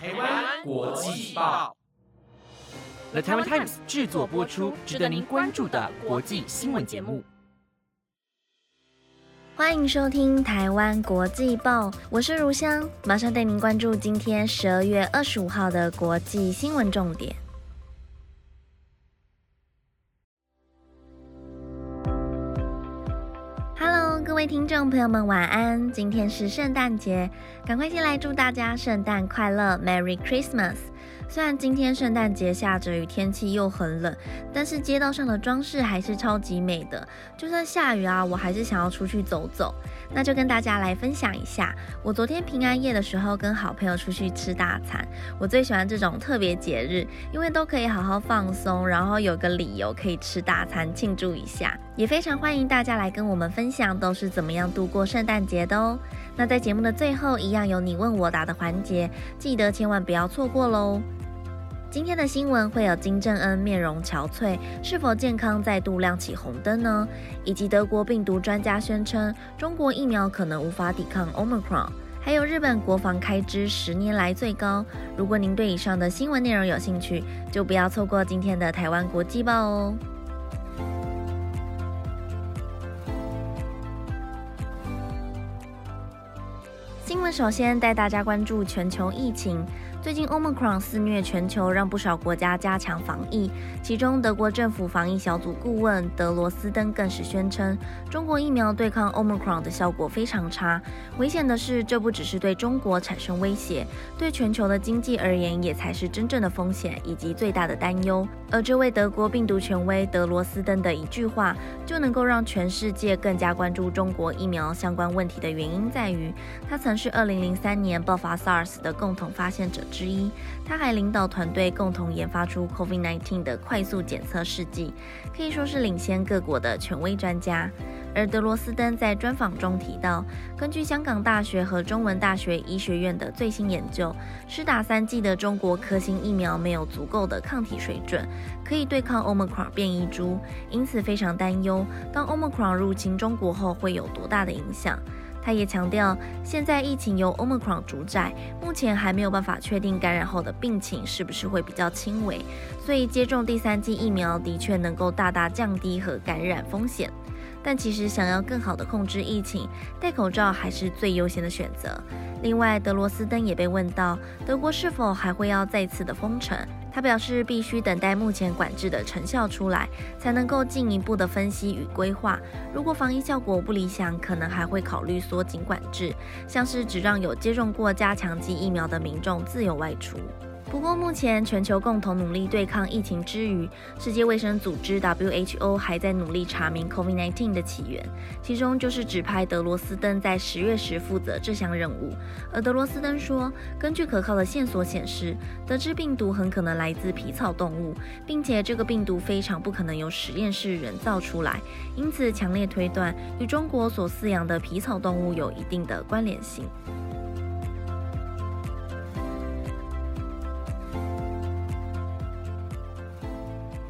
台湾国际报，The Taiwan Times 制作播出，值得您关注的国际新闻节目。欢迎收听台湾国际报，我是如香，马上带您关注今天十二月二十五号的国际新闻重点。各位听众朋友们，晚安！今天是圣诞节，赶快先来祝大家圣诞快乐，Merry Christmas！虽然今天圣诞节下着雨，天气又很冷，但是街道上的装饰还是超级美的。就算下雨啊，我还是想要出去走走。那就跟大家来分享一下，我昨天平安夜的时候跟好朋友出去吃大餐。我最喜欢这种特别节日，因为都可以好好放松，然后有个理由可以吃大餐庆祝一下。也非常欢迎大家来跟我们分享都是怎么样度过圣诞节的哦。那在节目的最后，一样有你问我答的环节，记得千万不要错过喽。今天的新闻会有金正恩面容憔悴，是否健康再度亮起红灯呢？以及德国病毒专家宣称中国疫苗可能无法抵抗 Omicron，还有日本国防开支十年来最高。如果您对以上的新闻内容有兴趣，就不要错过今天的台湾国际报哦。新闻首先带大家关注全球疫情。最近 Omicron 肆虐全球，让不少国家加强防疫。其中，德国政府防疫小组顾问德罗斯登更是宣称，中国疫苗对抗 Omicron 的效果非常差。危险的是，这不只是对中国产生威胁，对全球的经济而言，也才是真正的风险以及最大的担忧。而这位德国病毒权威德罗斯登的一句话，就能够让全世界更加关注中国疫苗相关问题的原因，在于他曾是2003年爆发 SARS 的共同发现者。之一，他还领导团队共同研发出 COVID-19 的快速检测试剂，可以说是领先各国的权威专家。而德罗斯登在专访中提到，根据香港大学和中文大学医学院的最新研究，施打三剂的中国科兴疫苗没有足够的抗体水准，可以对抗 Omicron 变异株，因此非常担忧，当 Omicron 入侵中国后会有多大的影响。他也强调，现在疫情由 Omicron 主宰，目前还没有办法确定感染后的病情是不是会比较轻微，所以接种第三剂疫苗的确能够大大降低和感染风险。但其实想要更好的控制疫情，戴口罩还是最优先的选择。另外，德罗斯登也被问到，德国是否还会要再次的封城？他表示，必须等待目前管制的成效出来，才能够进一步的分析与规划。如果防疫效果不理想，可能还会考虑缩紧管制，像是只让有接种过加强剂疫苗的民众自由外出。不过，目前全球共同努力对抗疫情之余，世界卫生组织 WHO 还在努力查明 COVID-19 的起源，其中就是指派德罗斯登在十月时负责这项任务。而德罗斯登说，根据可靠的线索显示，得知病毒很可能来自皮草动物，并且这个病毒非常不可能由实验室人造出来，因此强烈推断与中国所饲养的皮草动物有一定的关联性。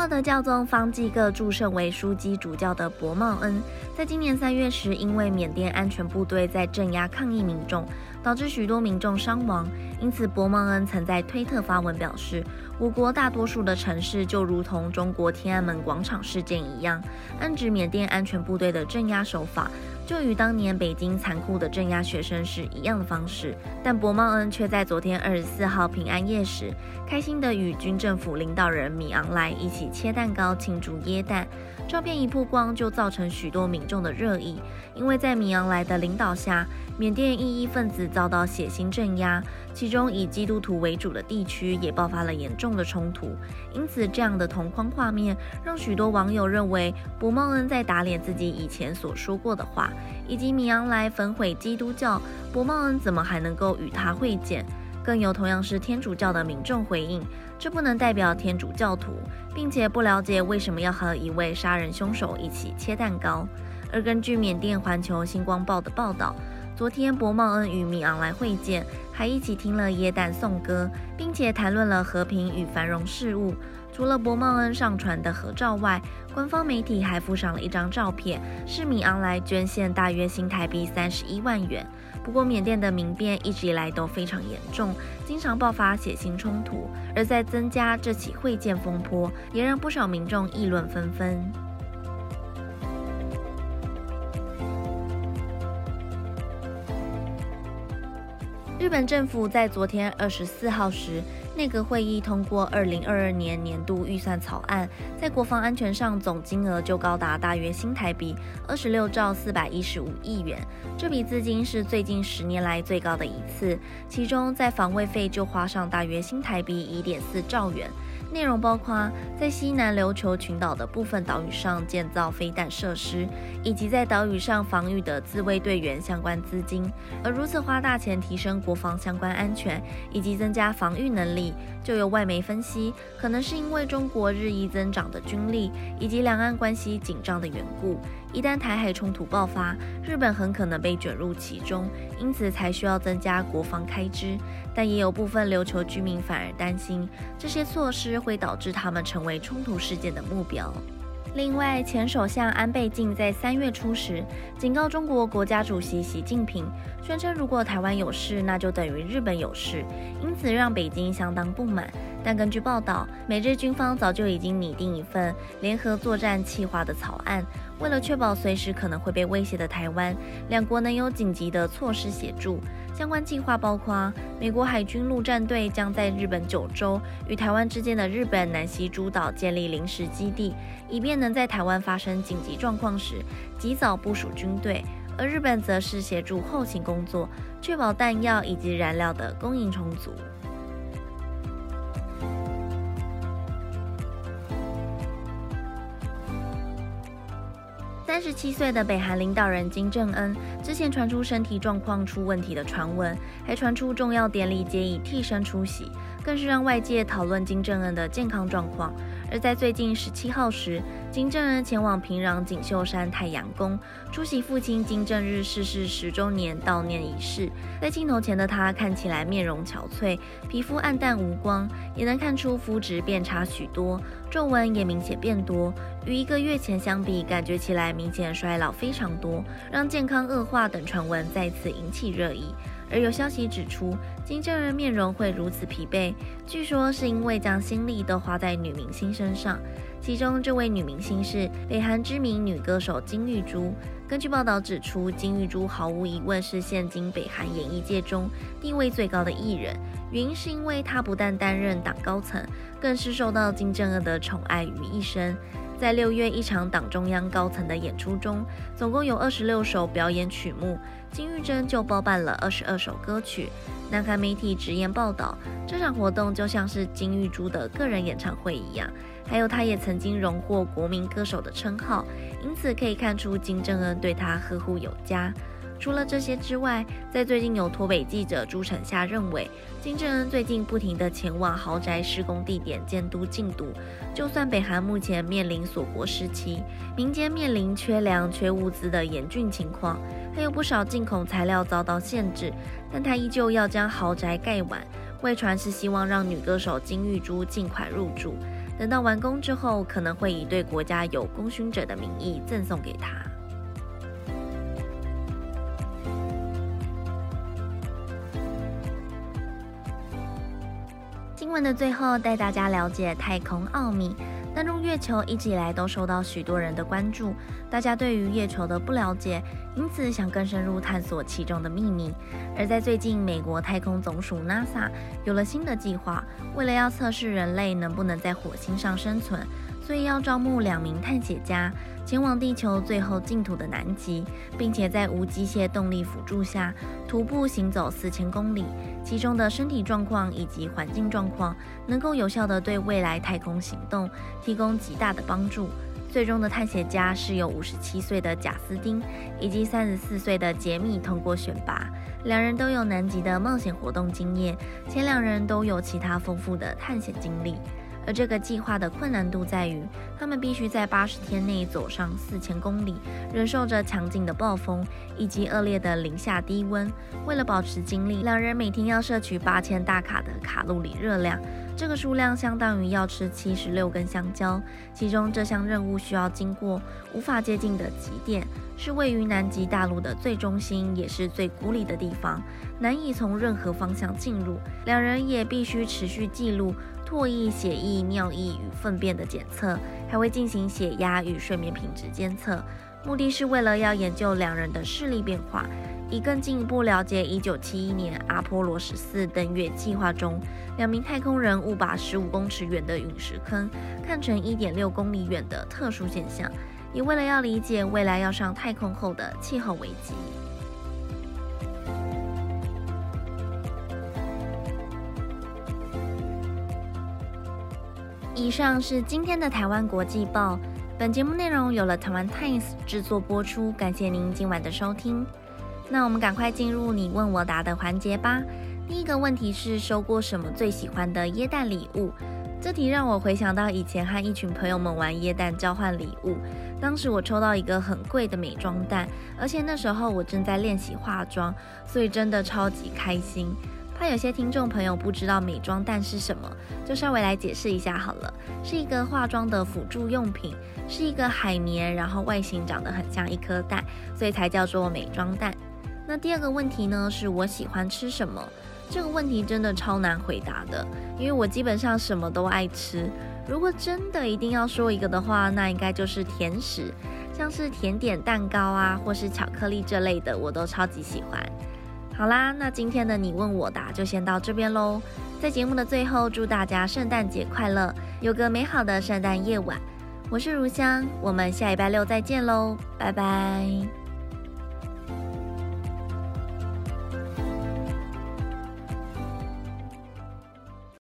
获得教宗方济各祝圣为枢机主教的博茂恩，在今年三月时，因为缅甸安全部队在镇压抗议民众，导致许多民众伤亡。因此，博茂恩曾在推特发文表示，我国大多数的城市就如同中国天安门广场事件一样，暗指缅甸安全部队的镇压手法。就与当年北京残酷的镇压学生是一样的方式，但博茂恩却在昨天二十四号平安夜时，开心地与军政府领导人米昂莱一起切蛋糕庆祝耶诞。照片一曝光，就造成许多民众的热议，因为在米昂莱的领导下，缅甸异议分子遭到血腥镇压，其中以基督徒为主的地区也爆发了严重的冲突。因此，这样的同框画面让许多网友认为博茂恩在打脸自己以前所说过的话。以及米昂莱焚毁基督教，博茂恩怎么还能够与他会见？更有同样是天主教的民众回应，这不能代表天主教徒，并且不了解为什么要和一位杀人凶手一起切蛋糕。而根据缅甸环球星光报的报道，昨天博茂恩与米昂莱会见，还一起听了耶诞颂歌，并且谈论了和平与繁荣事务。除了博茂恩上传的合照外，官方媒体还附上了一张照片，是米昂莱捐献大约新台币三十一万元。不过，缅甸的民变一直以来都非常严重，经常爆发血腥冲突，而在增加这起会见风波，也让不少民众议论纷纷。日本政府在昨天二十四号时。内阁会议通过二零二二年年度预算草案，在国防安全上总金额就高达大约新台币二十六兆四百一十五亿元，这笔资金是最近十年来最高的一次。其中在防卫费就花上大约新台币一点四兆元。内容包括在西南琉球群岛的部分岛屿上建造飞弹设施，以及在岛屿上防御的自卫队员相关资金。而如此花大钱提升国防相关安全，以及增加防御能力，就由外媒分析，可能是因为中国日益增长的军力，以及两岸关系紧张的缘故。一旦台海冲突爆发，日本很可能被卷入其中，因此才需要增加国防开支。但也有部分琉球居民反而担心，这些措施会导致他们成为冲突事件的目标。另外，前首相安倍晋在三月初时警告中国国家主席习近平，宣称如果台湾有事，那就等于日本有事，因此让北京相当不满。但根据报道，美日军方早就已经拟定一份联合作战计划的草案。为了确保随时可能会被威胁的台湾，两国能有紧急的措施协助。相关计划包括：美国海军陆战队将在日本九州与台湾之间的日本南西诸岛建立临时基地，以便能在台湾发生紧急状况时及早部署军队；而日本则是协助后勤工作，确保弹药以及燃料的供应充足。十七岁的北韩领导人金正恩之前传出身体状况出问题的传闻，还传出重要典礼皆以替身出席，更是让外界讨论金正恩的健康状况。而在最近十七号时，金正恩前往平壤锦绣山太阳宫出席父亲金正日逝世十周年悼念仪式。在镜头前的他看起来面容憔悴，皮肤暗淡无光，也能看出肤质变差许多，皱纹也明显变多。与一个月前相比，感觉起来明显衰老非常多，让健康恶化等传闻再次引起热议。而有消息指出，金正恩面容会如此疲惫，据说是因为将心力都花在女明星身上。其中这位女明星是北韩知名女歌手金玉珠。根据报道指出，金玉珠毫无疑问是现今北韩演艺界中地位最高的艺人，原因是因为她不但担任党高层，更是受到金正恩的宠爱于一身。在六月一场党中央高层的演出中，总共有二十六首表演曲目，金玉珍就包办了二十二首歌曲。南韩媒体直言报道，这场活动就像是金玉珠的个人演唱会一样。还有，她也曾经荣获国民歌手的称号，因此可以看出金正恩对她呵护有加。除了这些之外，在最近有脱北记者朱成夏认为，金正恩最近不停地前往豪宅施工地点监督进度。就算北韩目前面临锁国时期，民间面临缺粮、缺物资的严峻情况，还有不少进口材料遭到限制，但他依旧要将豪宅盖完。外传是希望让女歌手金玉珠尽快入住，等到完工之后，可能会以对国家有功勋者的名义赠送给他。新闻的最后，带大家了解太空奥秘。登陆月球一直以来都受到许多人的关注，大家对于月球的不了解，因此想更深入探索其中的秘密。而在最近，美国太空总署 NASA 有了新的计划，为了要测试人类能不能在火星上生存。所以要招募两名探险家前往地球最后净土的南极，并且在无机械动力辅助下徒步行走四千公里。其中的身体状况以及环境状况能够有效地对未来太空行动提供极大的帮助。最终的探险家是由五十七岁的贾斯汀以及三十四岁的杰米通过选拔，两人都有南极的冒险活动经验，前两人都有其他丰富的探险经历。而这个计划的困难度在于，他们必须在八十天内走上四千公里，忍受着强劲的暴风以及恶劣的零下低温。为了保持精力，两人每天要摄取八千大卡的卡路里热量。这个数量相当于要吃七十六根香蕉。其中这项任务需要经过无法接近的极点，是位于南极大陆的最中心，也是最孤立的地方，难以从任何方向进入。两人也必须持续记录唾液、血液、尿液与粪便的检测，还会进行血压与睡眠品质监测。目的是为了要研究两人的视力变化，以更进一步了解1971年阿波罗十四登月计划中两名太空人误把15公尺远的陨石坑看成1.6公里远的特殊现象，也为了要理解未来要上太空后的气候危机。以上是今天的台湾国际报。本节目内容由了台湾 Times 制作播出，感谢您今晚的收听。那我们赶快进入你问我答的环节吧。第一个问题是收过什么最喜欢的椰蛋礼物？这题让我回想到以前和一群朋友们玩椰蛋交换礼物，当时我抽到一个很贵的美妆蛋，而且那时候我正在练习化妆，所以真的超级开心。怕有些听众朋友不知道美妆蛋是什么，就稍微来解释一下好了。是一个化妆的辅助用品，是一个海绵，然后外形长得很像一颗蛋，所以才叫做美妆蛋。那第二个问题呢，是我喜欢吃什么？这个问题真的超难回答的，因为我基本上什么都爱吃。如果真的一定要说一个的话，那应该就是甜食，像是甜点、蛋糕啊，或是巧克力这类的，我都超级喜欢。好啦，那今天的你问我答就先到这边喽。在节目的最后，祝大家圣诞节快乐，有个美好的圣诞夜晚。我是如香，我们下礼拜六再见喽，拜拜。